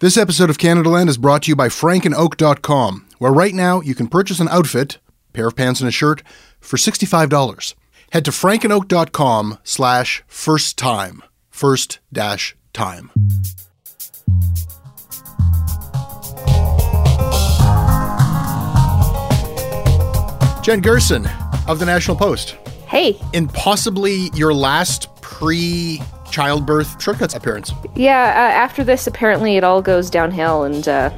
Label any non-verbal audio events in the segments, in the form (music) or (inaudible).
This episode of Canada Land is brought to you by frankandoak.com, where right now you can purchase an outfit, pair of pants and a shirt, for $65. Head to frankandoak.com slash first time. First dash time. Jen Gerson of the National Post. Hey. In possibly your last pre childbirth shortcuts appearance. Yeah, uh, after this, apparently it all goes downhill and uh,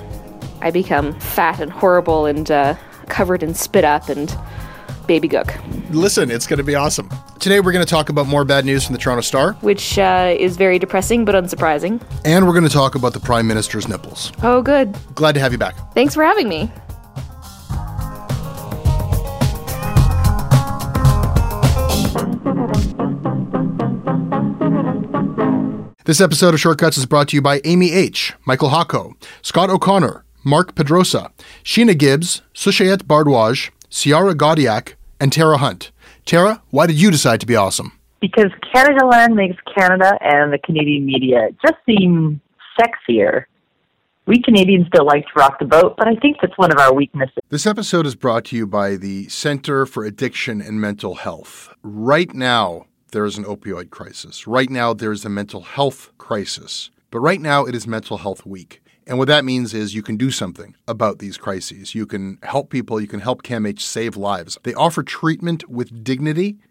I become fat and horrible and uh, covered in spit up and baby gook, Listen, it's going to be awesome. Today we're going to talk about more bad news from the Toronto Star, which uh, is very depressing but unsurprising. and we're going to talk about the Prime Minister's nipples. Oh, good. Glad to have you back. Thanks for having me. This episode of Shortcuts is brought to you by Amy H., Michael Hako, Scott O'Connor, Mark Pedrosa, Sheena Gibbs, Sushayet Bardwaj, Ciara Gaudiak, and Tara Hunt. Tara, why did you decide to be awesome? because Canada Land makes Canada and the Canadian media just seem sexier. We Canadians still like to rock the boat, but I think that's one of our weaknesses. This episode is brought to you by the Center for Addiction and Mental Health. Right now, there is an opioid crisis. Right now, there is a mental health crisis. But right now, it is Mental Health Week. And what that means is you can do something about these crises. You can help people, you can help CAMH save lives. They offer treatment with dignity,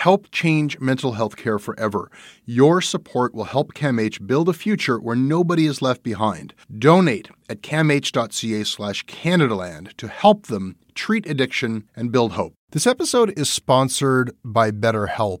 Help change mental health care forever. Your support will help CAMH build a future where nobody is left behind. Donate at camh.ca slash Canadaland to help them treat addiction and build hope. This episode is sponsored by BetterHelp.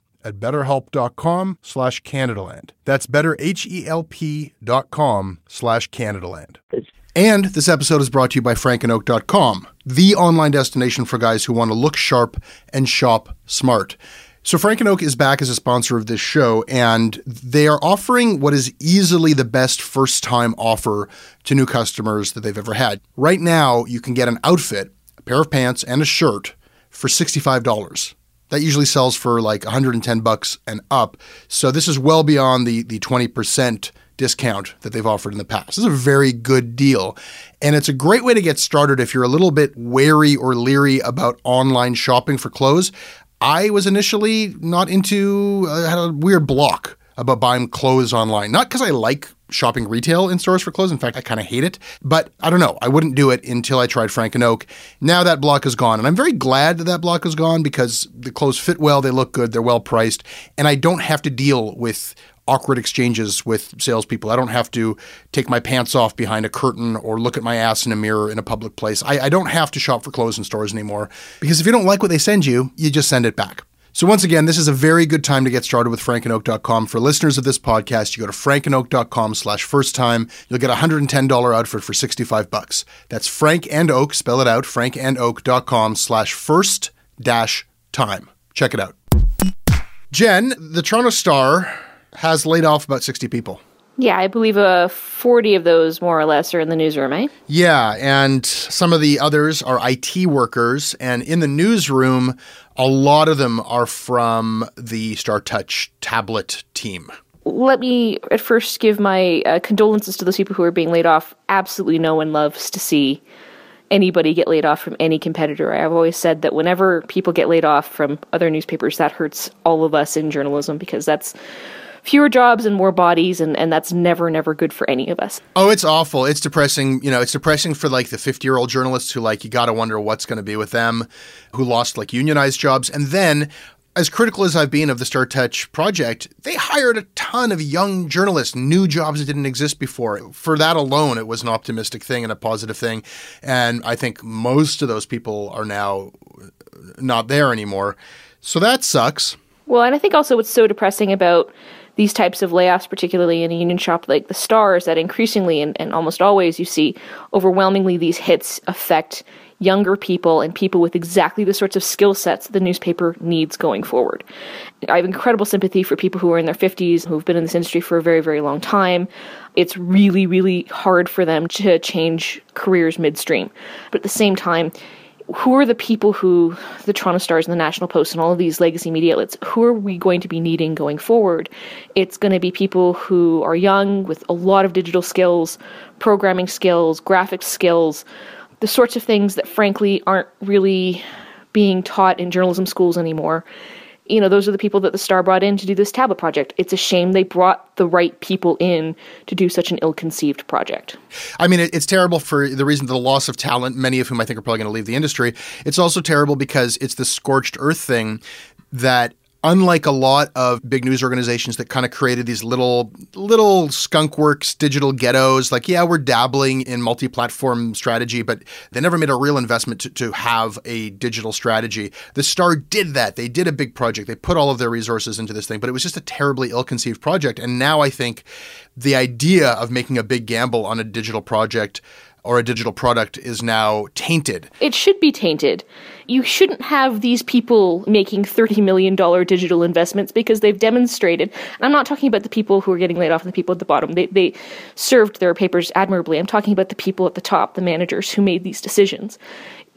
at betterhelp.com slash Canadaland. That's betterhelp.com slash Canadaland. And this episode is brought to you by frankandoak.com, the online destination for guys who want to look sharp and shop smart. So Frank and Oak is back as a sponsor of this show, and they are offering what is easily the best first-time offer to new customers that they've ever had. Right now, you can get an outfit, a pair of pants, and a shirt for sixty-five dollars. That usually sells for like 110 bucks and up. So this is well beyond the the 20% discount that they've offered in the past. This is a very good deal. And it's a great way to get started if you're a little bit wary or leery about online shopping for clothes. I was initially not into, I had a weird block about buying clothes online. Not because I like shopping retail in stores for clothes. In fact, I kind of hate it. But I don't know. I wouldn't do it until I tried Frank and Oak. Now that block is gone. And I'm very glad that that block is gone because the clothes fit well, they look good, they're well priced, and I don't have to deal with awkward exchanges with salespeople. I don't have to take my pants off behind a curtain or look at my ass in a mirror in a public place. I, I don't have to shop for clothes in stores anymore because if you don't like what they send you, you just send it back. So once again, this is a very good time to get started with frankandoak.com. For listeners of this podcast, you go to frankandoak.com slash first time. You'll get a $110 outfit for 65 bucks. That's Frank and Oak, spell it out, frankandoak.com slash first dash time. Check it out. Jen, the Toronto Star has laid off about 60 people. Yeah, I believe uh, 40 of those, more or less, are in the newsroom, eh? Yeah, and some of the others are IT workers. And in the newsroom, a lot of them are from the StarTouch tablet team. Let me at first give my uh, condolences to those people who are being laid off. Absolutely no one loves to see anybody get laid off from any competitor. I've always said that whenever people get laid off from other newspapers, that hurts all of us in journalism because that's fewer jobs and more bodies and, and that's never never good for any of us Oh, it's awful. It's depressing. You know, it's depressing for like the 50 year old journalists who like, you got to wonder what's going to be with them, who lost like unionized jobs. And then, as critical as I've been of the Star Touch project, they hired a ton of young journalists, new jobs that didn't exist before. For that alone, it was an optimistic thing and a positive thing. And I think most of those people are now uh, not there anymore. So that sucks. well and i think also what's so depressing about these types of layoffs particularly in a union shop like the Stars, that increasingly and, and almost always you see overwhelmingly these hits affect younger people and people with exactly the sorts of skill sets the newspaper needs going forward. I have incredible sympathy for people who are in their 50s who've been in this industry for a very, very long time. It's really, really hard for them to change careers midstream. But at the same time, who are the people who the Toronto Stars and the National Post and all of these legacy media outlets, who are we going to be needing going forward? It's going to be people who are young with a lot of digital skills, programming skills, graphics skills, the sorts of things that frankly aren't really being taught in journalism schools anymore. You know, those are the people that the Star brought in to do this tablet project. It's a shame they brought the right people in to do such an ill conceived project. I mean, it's terrible for the reason the loss of talent, many of whom I think are probably going to leave the industry. It's also terrible because it's the scorched earth thing that unlike a lot of big news organizations that kind of created these little little skunkworks digital ghettos like yeah we're dabbling in multi-platform strategy but they never made a real investment to, to have a digital strategy the star did that they did a big project they put all of their resources into this thing but it was just a terribly ill-conceived project and now i think the idea of making a big gamble on a digital project or a digital product is now tainted. It should be tainted. You shouldn't have these people making $30 million digital investments because they've demonstrated. I'm not talking about the people who are getting laid off and the people at the bottom. They, they served their papers admirably. I'm talking about the people at the top, the managers who made these decisions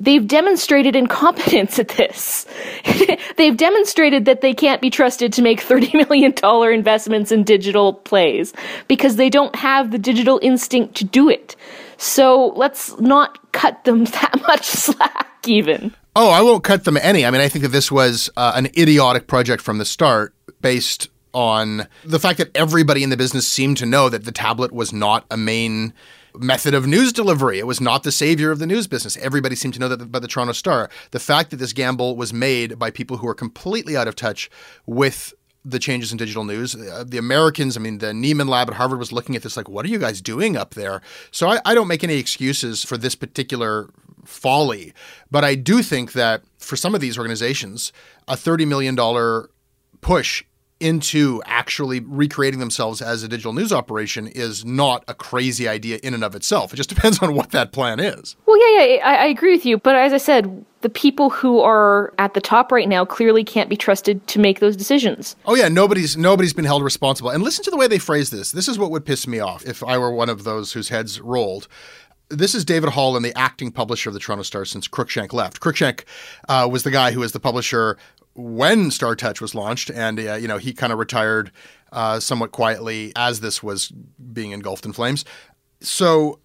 they've demonstrated incompetence at this. (laughs) they've demonstrated that they can't be trusted to make $30 million investments in digital plays because they don't have the digital instinct to do it. So let's not cut them (laughs) that much slack, even. Oh, I won't cut them any. I mean, I think that this was uh, an idiotic project from the start based on the fact that everybody in the business seemed to know that the tablet was not a main method of news delivery. It was not the savior of the news business. Everybody seemed to know that by the Toronto Star. The fact that this gamble was made by people who are completely out of touch with the changes in digital news. Uh, the Americans, I mean, the Nieman Lab at Harvard was looking at this like, what are you guys doing up there? So I, I don't make any excuses for this particular folly. But I do think that for some of these organizations, a $30 million push into actually recreating themselves as a digital news operation is not a crazy idea in and of itself. It just (laughs) depends on what that plan is. Well, yeah, yeah, I, I agree with you. But as I said, the people who are at the top right now clearly can't be trusted to make those decisions. Oh yeah, nobody's nobody's been held responsible. And listen to the way they phrase this. This is what would piss me off if I were one of those whose heads rolled this is David Holland, the acting publisher of the Toronto Star since Cruickshank left. Cruickshank uh, was the guy who was the publisher when Star Touch was launched, and uh, you know he kind of retired uh, somewhat quietly as this was being engulfed in flames. So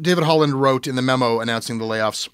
David Holland wrote in the memo announcing the layoffs.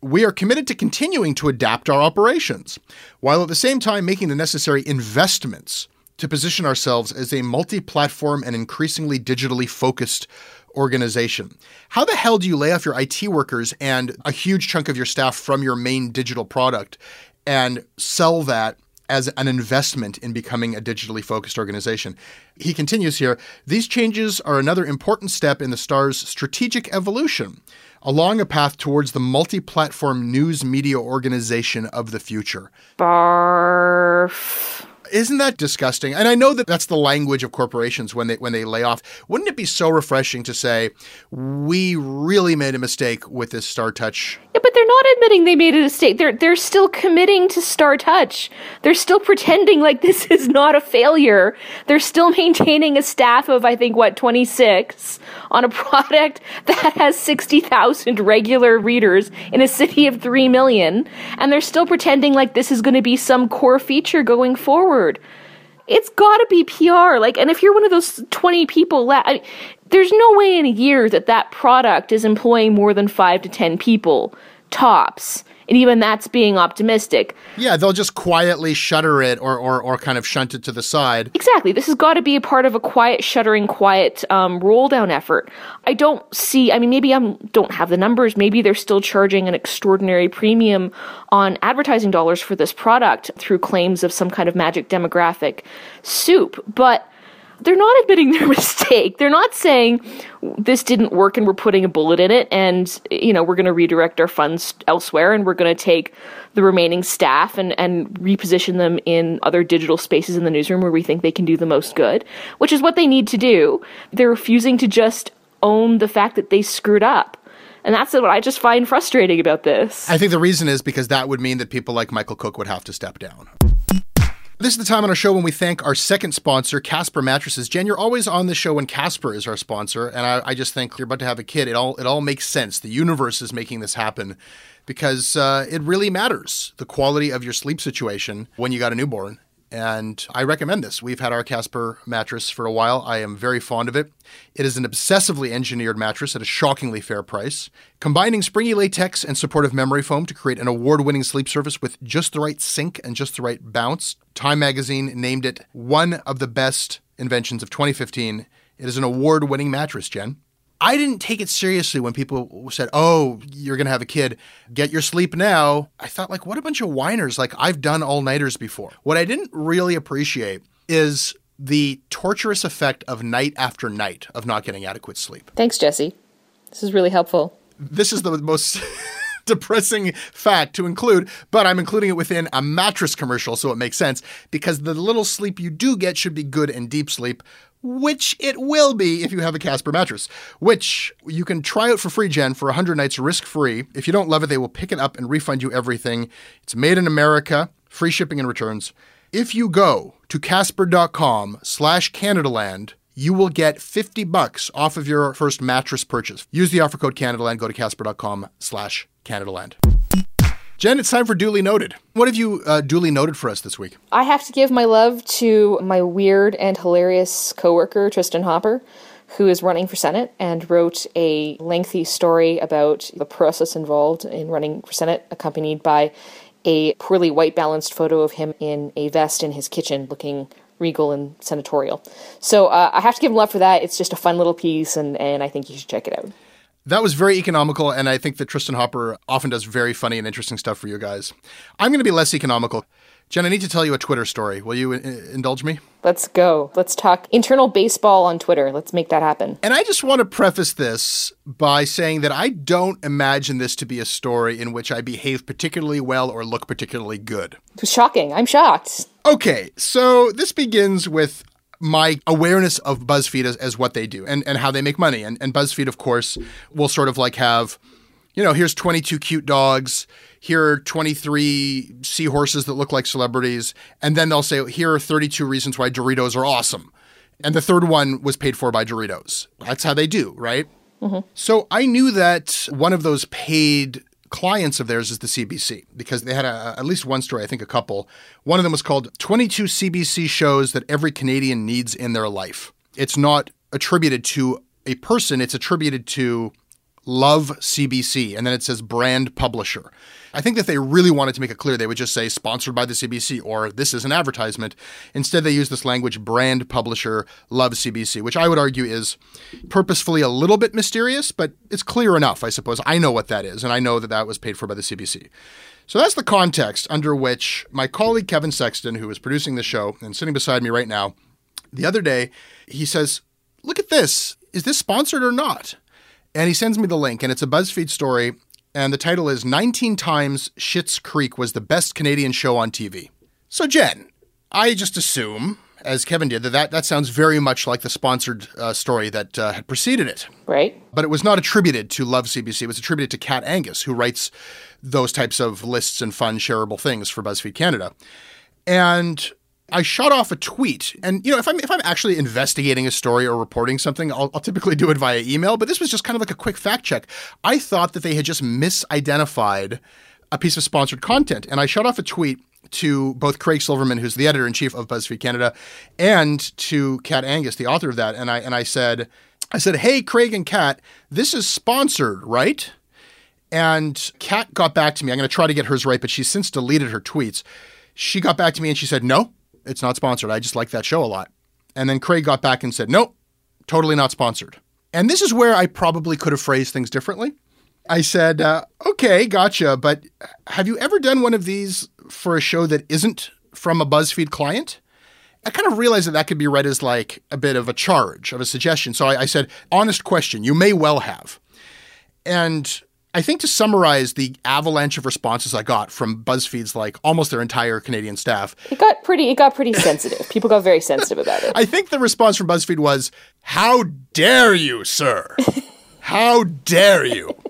We are committed to continuing to adapt our operations, while at the same time making the necessary investments to position ourselves as a multi platform and increasingly digitally focused organization. How the hell do you lay off your IT workers and a huge chunk of your staff from your main digital product and sell that as an investment in becoming a digitally focused organization. He continues here These changes are another important step in the STAR's strategic evolution along a path towards the multi platform news media organization of the future. Barf. Isn't that disgusting? And I know that that's the language of corporations when they when they lay off. Wouldn't it be so refreshing to say we really made a mistake with this Star Touch? Yeah, but they're not admitting they made a mistake. They're they're still committing to Star Touch. They're still pretending like this (laughs) is not a failure. They're still maintaining a staff of I think what 26 on a product (laughs) that has 60,000 regular readers in a city of 3 million and they're still pretending like this is going to be some core feature going forward It's got to be PR. Like, and if you're one of those 20 people, la- I there's no way in a year that that product is employing more than five to 10 people tops and even that's being optimistic. Yeah, they'll just quietly shutter it or, or, or kind of shunt it to the side. Exactly. This has got to be a part of a quiet shuttering, quiet um, roll down effort. I don't see, I mean, maybe I don't have the numbers. Maybe they're still charging an extraordinary premium on advertising dollars for this product through claims of some kind of magic demographic soup. But they're not admitting their (laughs) mistake. They're not saying this didn't work and we're putting a bullet in it and you know we're going to redirect our funds elsewhere and we're going to take the remaining staff and and reposition them in other digital spaces in the newsroom where we think they can do the most good, which is what they need to do. They're refusing to just own the fact that they screwed up. And that's what I just find frustrating about this. I think the reason is because that would mean that people like Michael Cooke would have to step down. This is the time on our show when we thank our second sponsor, Casper Mattresses. Jen, you're always on the show when Casper is our sponsor, and I, I just think you're about to have a kid. It all it all makes sense. The universe is making this happen because uh, it really matters the quality of your sleep situation when you got a newborn and I recommend this. We've had our Casper mattress for a while. I am very fond of it. It is an obsessively engineered mattress at a shockingly fair price, combining springy latex and supportive memory foam to create an award winning sleep surface with just the right sink and just the right bounce. Time magazine named it one of the best inventions of 2015. It is an award winning mattress, Jen. I didn't take it seriously when people said, "Oh, you're going to have a kid. Get your sleep now." I thought like, "What a bunch of whiners. Like I've done all-nighters before." What I didn't really appreciate is the torturous effect of night after night of not getting adequate sleep. Thanks, Jesse. This is really helpful. This is the most (laughs) depressing fact to include, but I'm including it within a mattress commercial, so it makes sense because the little sleep you do get should be good and deep sleep. Which it will be if you have a Casper mattress, which you can try out for free, Jen, for 100 nights risk free. If you don't love it, they will pick it up and refund you everything. It's made in America, free shipping and returns. If you go to casper.com slash Canadaland, you will get 50 bucks off of your first mattress purchase. Use the offer code Canadaland. Go to casper.com slash Canadaland. Jen, it's time for Duly Noted. What have you uh, duly noted for us this week? I have to give my love to my weird and hilarious coworker, Tristan Hopper, who is running for Senate and wrote a lengthy story about the process involved in running for Senate, accompanied by a poorly white balanced photo of him in a vest in his kitchen looking regal and senatorial. So uh, I have to give him love for that. It's just a fun little piece, and, and I think you should check it out. That was very economical, and I think that Tristan Hopper often does very funny and interesting stuff for you guys. I'm going to be less economical. Jen, I need to tell you a Twitter story. Will you uh, indulge me? Let's go. Let's talk internal baseball on Twitter. Let's make that happen. And I just want to preface this by saying that I don't imagine this to be a story in which I behave particularly well or look particularly good. It was shocking. I'm shocked. Okay, so this begins with my awareness of BuzzFeed as, as what they do and, and how they make money. And, and BuzzFeed, of course, will sort of like have, you know, here's 22 cute dogs, here are 23 seahorses that look like celebrities, and then they'll say, here are 32 reasons why Doritos are awesome. And the third one was paid for by Doritos. That's how they do, right? Mm-hmm. So I knew that one of those paid clients of theirs is the CBC because they had a, at least one story, I think a couple. One of them was called 22 CBC shows that every Canadian needs in their life. It's not attributed to a person, it's attributed to Love CBC, and then it says brand publisher. I think that they really wanted to make it clear they would just say sponsored by the CBC or this is an advertisement. Instead, they use this language brand publisher, Love CBC, which I would argue is purposefully a little bit mysterious, but it's clear enough, I suppose. I know what that is, and I know that that was paid for by the CBC. So that's the context under which my colleague Kevin Sexton, who is producing the show and sitting beside me right now, the other day, he says, Look at this. Is this sponsored or not? And he sends me the link, and it's a BuzzFeed story. And the title is 19 Times Schitt's Creek was the best Canadian show on TV. So, Jen, I just assume, as Kevin did, that that, that sounds very much like the sponsored uh, story that uh, had preceded it. Right. But it was not attributed to Love CBC. It was attributed to Kat Angus, who writes those types of lists and fun, shareable things for BuzzFeed Canada. And I shot off a tweet, and you know, if I'm if I'm actually investigating a story or reporting something, I'll, I'll, typically do it via email. But this was just kind of like a quick fact check. I thought that they had just misidentified a piece of sponsored content, and I shot off a tweet to both Craig Silverman, who's the editor in chief of BuzzFeed Canada, and to Kat Angus, the author of that, and I and I said, I said, hey, Craig and Kat, this is sponsored, right? And Kat got back to me. I'm going to try to get hers right, but she's since deleted her tweets. She got back to me and she said, no, it's not sponsored. I just like that show a lot. And then Craig got back and said, nope, totally not sponsored. And this is where I probably could have phrased things differently. I said, uh, okay, gotcha, but have you ever done one of these for a show that isn't from a BuzzFeed client? I kind of realized that that could be read as like a bit of a charge, of a suggestion. So I, I said, honest question, you may well have. And I think to summarize the avalanche of responses I got from BuzzFeed's like almost their entire Canadian staff. It got pretty it got pretty sensitive. People got very sensitive about it. I think the response from BuzzFeed was, "How dare you, sir? How dare you?" (laughs)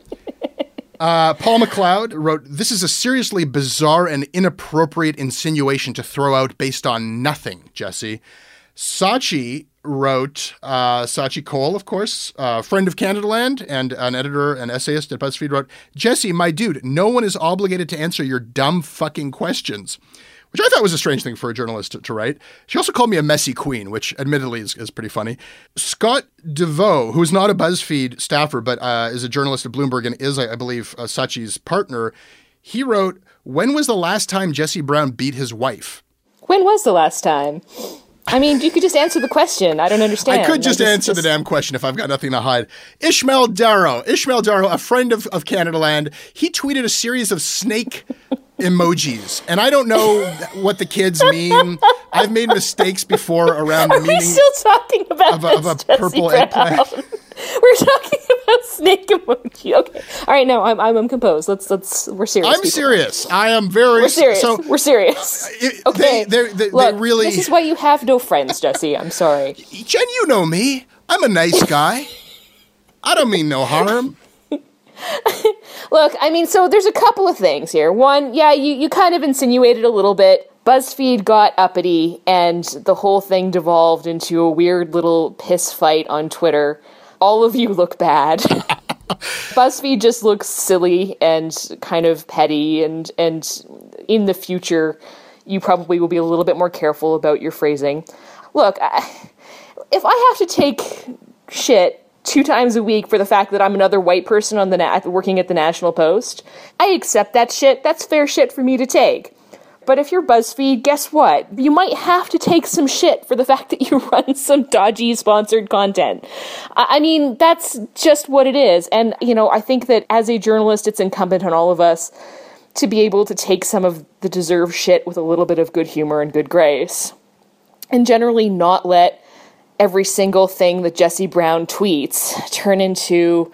Uh, Paul McLeod wrote, This is a seriously bizarre and inappropriate insinuation to throw out based on nothing, Jesse. Scaachi wrote uh, Scaachi Koul, of course, uh, friend of Canada Land and an editor and essayist at BuzzFeed, wrote Jesse, my dude, no one is obligated to answer your dumb fucking questions. Which I thought was a strange thing for a journalist to, to write. She also called me a messy queen, which admittedly is, is pretty funny. Scott Deveau, who's not a BuzzFeed staffer, but uh, is a journalist at Bloomberg and is, I, I believe, uh, Scaachi's partner, he wrote, When was the last time Jesse Brown beat his wife? When was the last time? I mean, you could just answer the question. I don't understand. I could just, just answer just... the damn question if I've got nothing to hide. Ishmael Daro, Ishmael Daro, a friend of, of Canada Land, he tweeted a series of snake emojis, and I don't know what the kids mean. I've made mistakes before around the Are we still talking about of a, of a purple Brown? eggplant? (laughs) We're talking about (laughs) snake emoji. Okay. All right, no, I'm I'm composed. Let's let's we're serious. I'm people. serious. I am very We're serious. So we're serious. it- (laughs) okay. they- they- they- they really- This is why you have no friends, Jesse. I'm sorry. (laughs) Jen, you know me. I'm a nice guy. I don't mean no harm. Look, I mean, so there's a couple of things here. One, yeah, you, you kind of insinuated a little bit. BuzzFeed got uppity, and the whole thing devolved into a weird little piss fight on Twitter. All of you look bad. (laughs) BuzzFeed just looks silly and kind of petty, and and in the future, you probably will be a little bit more careful about your phrasing. Look, I, if I have to take shit two times a week for the fact that I'm another white person on the na- working at the National Post, I accept that shit. That's fair shit for me to take. But if you're BuzzFeed, guess what? You might have to take some shit for the (laughs) fact that you run some dodgy sponsored content. I mean, that's just what it is. And, you know, I think that as a journalist, it's incumbent on all of us to be able to take some of the deserved shit with a little bit of good humor and good grace. And generally not let every single thing that Jesse Brown tweets turn into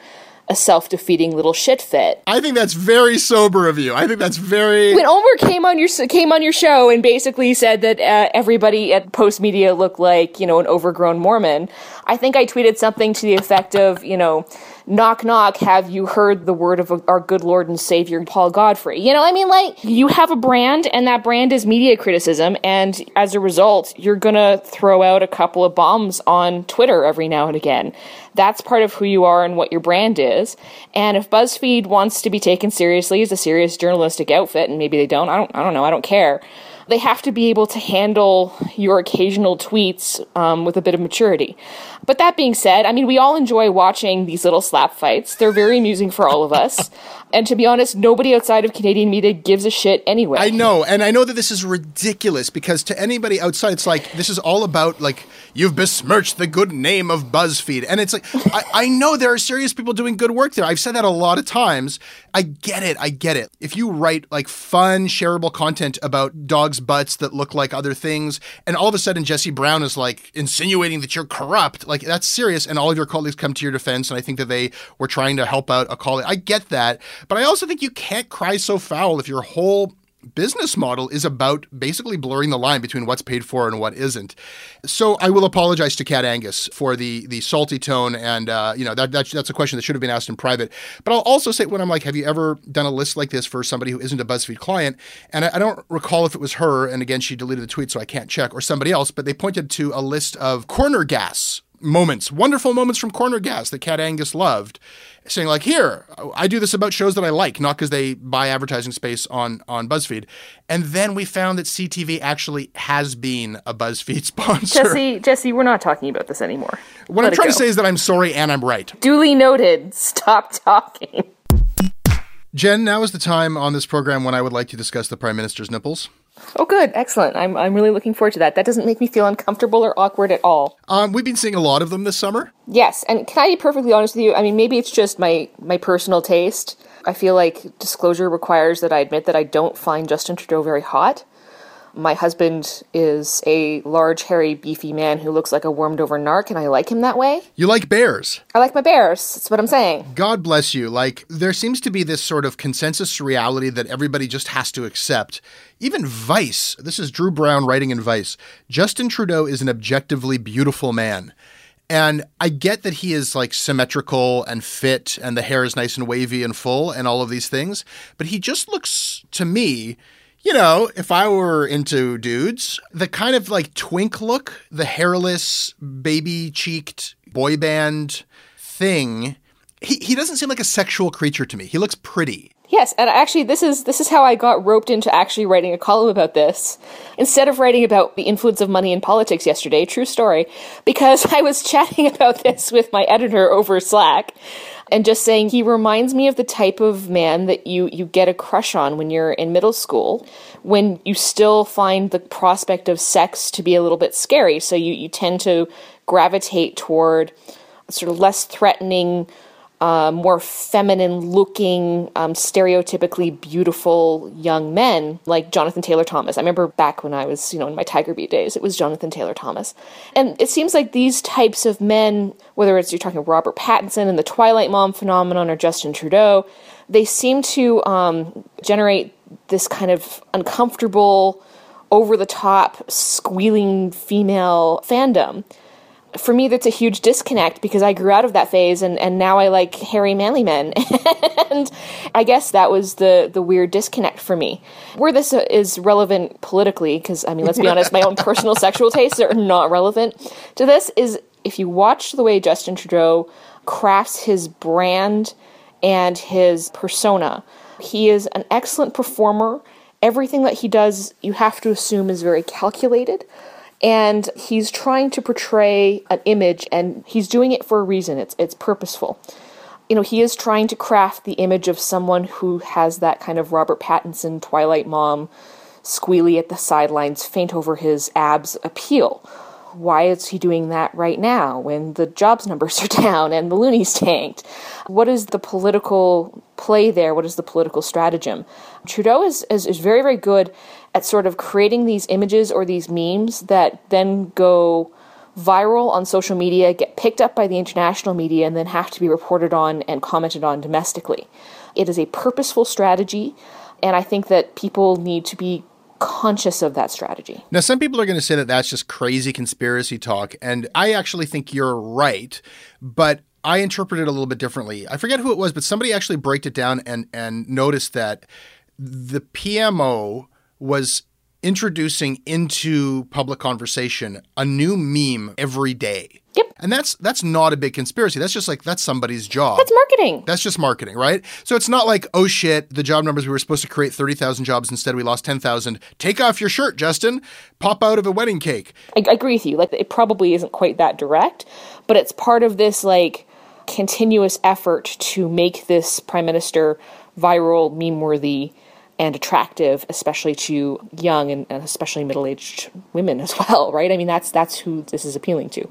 a self defeating little shit fit. I think that's very sober of you. I think that's very. When Omer came on your came on your show and basically said that uh, everybody at Post Media looked like you know an overgrown Mormon, I think I tweeted something to the effect of you know, knock knock, have you heard the word of our good Lord and Savior Paul Godfrey? You know, I mean, like you have a brand, and that brand is media criticism, and as a result, you're gonna throw out a couple of bombs on Twitter every now and again. That's part of who you are and what your brand is. And if BuzzFeed wants to be taken seriously as a serious journalistic outfit, and maybe they don't, I don't, I don't know, I don't care. They have to be able to handle your occasional tweets um, with a bit of maturity. But that being said, I mean, we all enjoy watching these little slap fights. They're very amusing for all of us. (laughs) And to be honest, nobody outside of Canadian media gives a shit anyway. I know, and I know that this is ridiculous because to anybody outside, it's like this is all about like you've besmirched the good name of BuzzFeed, and it's like (laughs) I, I know there are serious people doing good work there. I've said that a lot of times. I get it. I get it. If you write like fun, shareable content about dogs' butts that look like other things, and all of a sudden Jesse Brown is like insinuating that you're corrupt, like that's serious, and all of your colleagues come to your defense, and I think that they were trying to help out a colleague. I get that, but I also think you can't cry so foul if your whole business model is about basically blurring the line between what's paid for and what isn't. So I will apologize to Kat Angus for the the salty tone, and uh, you know that, that that's a question that should have been asked in private. But I'll also say when I'm like, have you ever done a list like this for somebody who isn't a BuzzFeed client? And I, I don't recall if it was her, and again she deleted the tweet, so I can't check, or somebody else. But they pointed to a list of corner gas moments, wonderful moments from Corner Gas that Kat Angus loved, saying like, "Here, I do this about shows that I like, not because they buy advertising space on on BuzzFeed." And then we found that CTV actually has been a BuzzFeed (laughs) sponsor. Jesse, Jesse, we're not talking about this anymore. what Let I'm trying to say is that I'm sorry and I'm right. Duly noted. Stop talking. Jen, now is the time on this program when I would like to discuss the Prime Minister's nipples. Oh, good. Excellent. I'm, I'm really looking forward to that. That doesn't make me feel uncomfortable or awkward at all. Um, we've been seeing a lot of them this summer. Yes, and can I be perfectly honest with you? I mean, maybe it's just my my personal taste. I feel like disclosure requires that I admit that I don't find Justin Trudeau very hot. My husband is a large, hairy, beefy man who looks like a warmed over narc, and I like him that way. You like bears. I like my bears. That's what I'm saying. God bless you. Like, there seems to be this sort of consensus reality that everybody just has to accept. Even Vice, this is Drew Brown writing in Vice Justin Trudeau is an objectively beautiful man. And I get that he is like symmetrical and fit and the hair is nice and wavy and full and all of these things, but he just looks to me, you know, if I were into dudes, the kind of like twink look, the hairless, baby cheeked boy band thing, he, he doesn't seem like a sexual creature to me. He looks pretty. Yes, and actually, this is this is how I got roped into actually writing a column about this instead of writing about the influence of money in politics yesterday. True story, because (laughs) I was chatting about this with my editor over Slack, and just saying he reminds me of the type of man that you you get a crush on when you're in middle school, when you still find the prospect of sex to be a little bit scary, so you you tend to gravitate toward sort of less threatening uh, more feminine looking, um, stereotypically beautiful young men like Jonathan Taylor Thomas. I remember back when I was, you know, in my Tiger Beat days, it was Jonathan Taylor Thomas. And it seems like these types of men, whether it's you're talking Robert Pattinson and the Twilight Mom phenomenon or Justin Trudeau, they seem to um, generate this kind of uncomfortable, over the top, squealing female fandom for me that's a huge disconnect because I grew out of that phase and, and now I like hairy manly men (laughs) and I guess that was the the weird disconnect for me. Where this uh, is relevant politically because I mean let's be honest my own personal (laughs) sexual tastes are not relevant to this is if you watch the way Justin Trudeau crafts his brand and his persona. He is an excellent performer. Everything that he does you have to assume is very calculated and he's trying to portray an image and he's doing it for a reason. It's it's purposeful. You know he is trying to craft the image of someone who has that kind of Robert Pattinson Twilight mom squealy at the sidelines faint over his abs appeal why is he doing that right now when the jobs (laughs) numbers are down and the loonies tanked? What is the political play there? What is the political stratagem? Trudeau is, is, is very, very good at sort of creating these images or these memes that then go viral on social media, get picked up by the international media, and then have to be reported on and commented on domestically. It is a purposeful strategy, and I think that people need to be conscious of that strategy. Now, some people are going to say that that's just crazy conspiracy talk, and I actually think you're right, but I interpret it a little bit differently. I forget who it was, but somebody actually broke it down and and noticed that the PMO was introducing into public conversation a new meme every day. Yep. And that's that's not a big conspiracy. That's just like that's somebody's job. That's marketing. That's just marketing, right? So it's not like, oh shit, the job numbers we were supposed to create 30,000 jobs instead we lost 10,000. Take off your shirt, Justin. Pop out of a wedding cake. I, I agree with you. Like it probably isn't quite that direct, but it's part of this like continuous effort to make this prime minister viral, meme worthy and attractive, especially to young and, especially middle aged women as (laughs) well, right? I mean, that's that's who this is appealing to.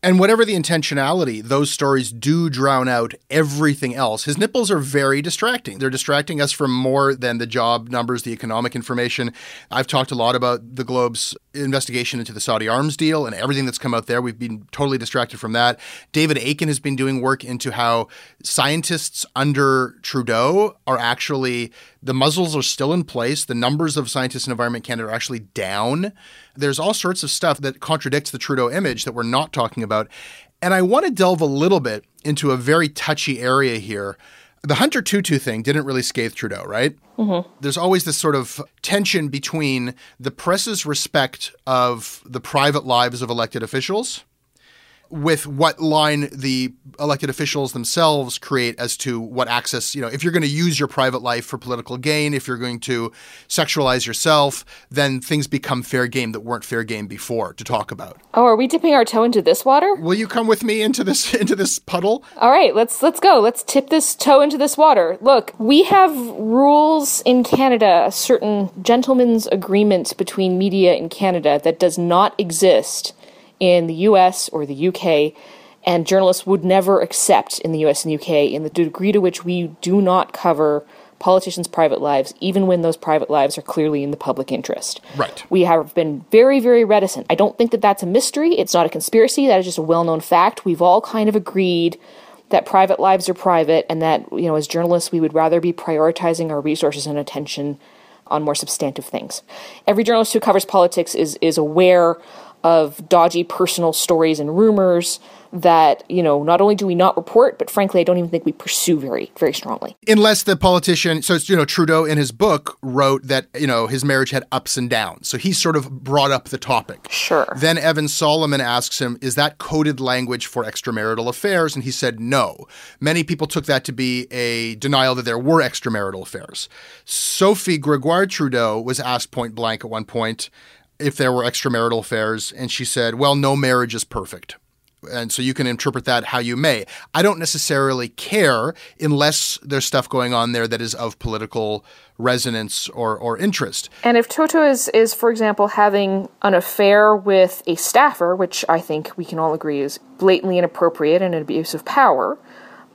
And whatever the intentionality, those stories do drown out everything else. His nipples are very distracting. They're distracting us from more than the job numbers, the economic information. I've talked a lot about the Globe's investigation into the Saudi arms deal and everything that's come out there. We've been totally distracted from that. David Akin has been doing work into how scientists under Trudeau are actually, the muzzles are still in place. The numbers of scientists in Environment Canada are actually down there's all sorts of stuff that contradicts the Trudeau image that we're not talking about. And I want to delve a little bit into a very touchy area here. The Hunter Tootoo thing didn't really scathe Trudeau, right? Mm-hmm. There's always this sort of tension between the press's respect of the private lives of elected officials with what line the elected officials themselves create as to what access, you know, if you're going to use your private life for political gain, if you're going to sexualize yourself, then things become fair game that weren't fair game before to talk about. Oh, are we dipping our toe into this water? Will you come with me into this (laughs) into this puddle? All right, let's let's go. Let's tip this toe into this water. Look, we have rules in Canada, a certain gentleman's agreement between media in Canada that does not exist in the US or the UK, and journalists would never accept in the US and UK in the degree to which we do not cover politicians' private lives, even when those private lives are clearly in the public interest. Right. We have been very, very reticent. I don't think that that's a mystery. It's not a conspiracy. That is just a well known fact. We've all kind of agreed that private lives are private and that, you know, as journalists, we would rather be prioritizing our resources and attention on more substantive things. Every journalist who covers politics is, is aware of dodgy personal stories and rumors that you know not only do we not report but frankly i don't even think we pursue very very strongly. Unless the politician so you know trudeau in his book wrote that you know his marriage had ups and downs. So he sort of brought up the topic. Sure. Then evan solomon asks him is that coded language for extramarital affairs? And he said no. Many people took that to be a denial that there were extramarital affairs. Sophie gregoire trudeau was asked point blank at one point if there were extramarital affairs, and she said, well, no marriage is perfect. And so you can interpret that how you may. I don't necessarily care unless there's stuff going on there that is of political resonance or, or interest. And if Tootoo is, is, for example, having an affair with a staffer, which I think we can all agree is blatantly inappropriate and an abuse of power,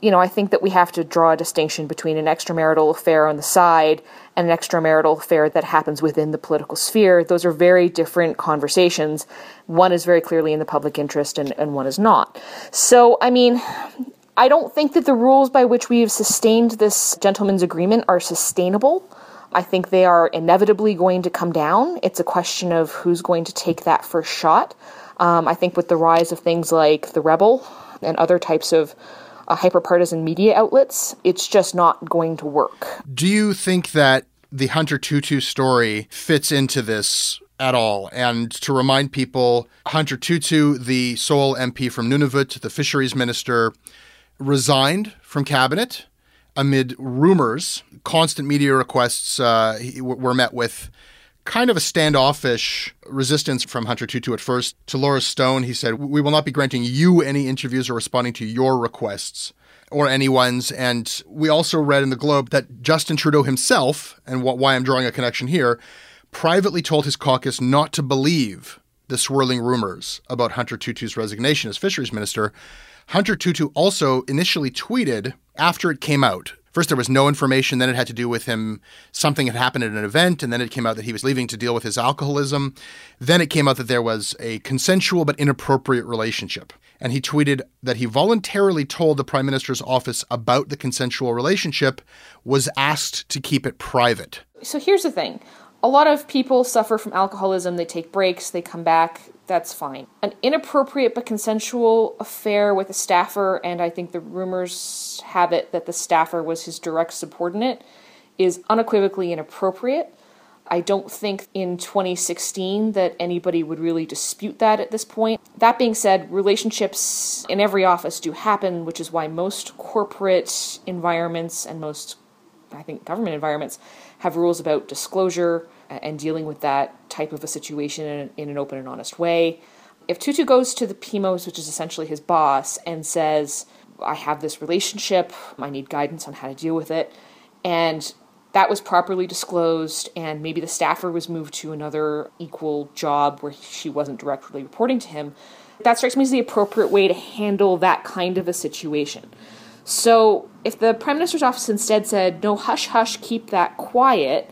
you know, I think that we have to draw a distinction between an extramarital affair on the side and an extramarital affair that happens within the political sphere. Those are very different conversations. One is very clearly in the public interest and, and one is not. So, I mean, I don't think that the rules by which we have sustained this gentleman's agreement are sustainable. I think they are inevitably going to come down. It's a question of who's going to take that first shot. Um, I think with the rise of things like the Rebel and other types of uh, hyperpartisan media outlets, it's just not going to work. Do you think that the Hunter Tootoo story fits into this at all? And to remind people, Hunter Tootoo, the sole MP from Nunavut, the fisheries minister, resigned from cabinet amid rumors. Constant media requests uh, were met with kind of a standoffish resistance from Hunter Tootoo at first. To Laura Stone, he said, We will not be granting you any interviews or responding to your requests or anyone's. And we also read in the Globe that Justin Trudeau himself, and why I'm drawing a connection here, privately told his caucus not to believe the swirling rumors about Hunter Tootoo's resignation as fisheries minister. Hunter Tootoo also initially tweeted after it came out first there was no information. Then it had to do with him something had happened at an event and then it came out that he was leaving to deal with his alcoholism. Then it came out that there was a consensual but inappropriate relationship. And he tweeted that he voluntarily told the prime minister's office about the consensual relationship was asked to keep it private. So here's the thing. A lot of people suffer from alcoholism. They take breaks. They come back that's fine. An inappropriate but consensual affair with a staffer, and I think the rumors have it that the staffer was his direct subordinate, is unequivocally inappropriate. I don't think in 2016 that anybody would really dispute that at this point. That being said, relationships in every office do happen, which is why most corporate environments and most, I think, government environments have rules about disclosure and dealing with that type of a situation in, in an open and honest way. If Tootoo goes to the PMOs, which is essentially his boss, and says, I have this relationship, I need guidance on how to deal with it, and that was properly disclosed, and maybe the staffer was moved to another equal job where she wasn't directly reporting to him, that strikes me as the appropriate way to handle that kind of a situation. So, if the Prime Minister's office instead said, no, hush, hush, keep that quiet,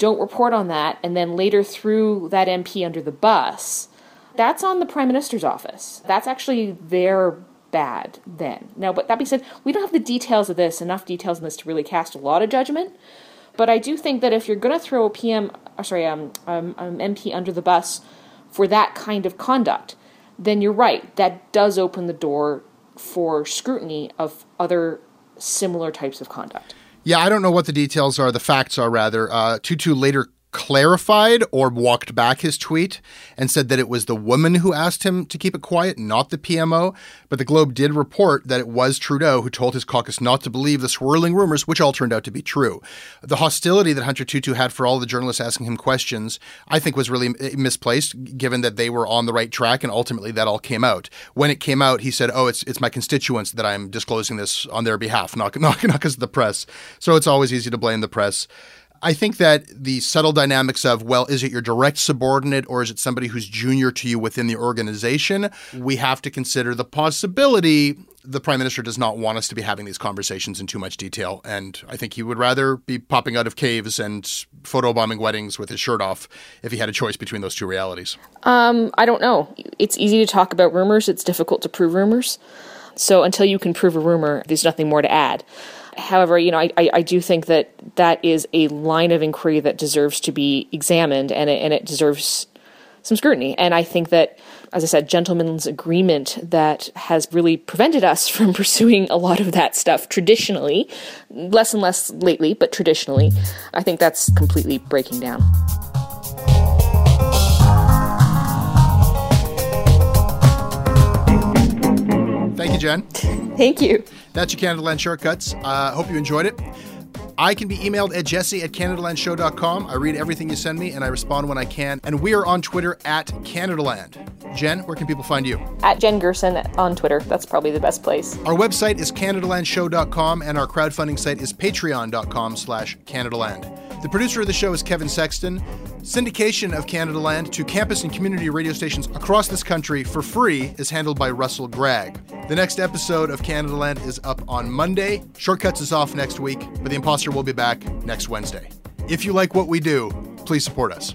don't report on that, and then later threw that MP under the bus, that's on the Prime Minister's office. That's actually their bad then. Now, but that being said, we don't have the details of this, enough details in this to really cast a lot of judgment. But I do think that if you're going to throw a PM, or sorry, um, um, um, MP under the bus for that kind of conduct, then you're right. That does open the door for scrutiny of other similar types of conduct. Yeah, I don't know what the details are, the facts are rather. Uh, Tootoo later clarified or walked back his tweet and said that it was the woman who asked him to keep it quiet, not the PMO. But the Globe did report that it was Trudeau who told his caucus not to believe the swirling rumors, which all turned out to be true. The hostility that Hunter Tootoo had for all the journalists asking him questions, I think, was really misplaced, given that they were on the right track and ultimately that all came out. When it came out, he said, "Oh, it's it's my constituents that I'm disclosing this on their behalf, not (laughs) not not because of the press." So it's always easy to blame the press. I think that the subtle dynamics of, well, is it your direct subordinate or is it somebody who's junior to you within the organization? We have to consider the possibility the prime minister does not want us to be having these conversations in too much detail. And I think he would rather be popping out of caves and photobombing weddings with his shirt off if he had a choice between those two realities. Um, I don't know. It's easy to talk about rumors, it's difficult to prove rumors. So until you can prove a rumor, there's nothing more to add. However, you know, I, I, I, do think that that is a line of inquiry that deserves to be examined and it, and it deserves some scrutiny. And I think that, as I said, gentlemen's agreement that has really prevented us (laughs) from pursuing a lot of that stuff traditionally, less and less lately, but traditionally, I think that's completely breaking down. Thank you, Jen. Thank you. That's your Canada Land Shortcuts. I uh, hope you enjoyed it. I can be emailed at jesse at CanadaLandShow.com. I read everything you send me and I respond when I can. And we are on Twitter at CanadaLand. Jen, where can people find you? At Jen Gerson on Twitter. That's probably the best place. Our website is CanadaLandShow.com and our crowdfunding site is Patreon.com slash CanadaLand. The producer of the show is Kevin Sexton. Syndication of Canada Land to campus and community radio stations across this country for free is handled by Russell Gregg. The next episode of Canada Land is up on Monday. Shortcuts is off next week, but The Imposter will be back next Wednesday. If you like what we do, please support us.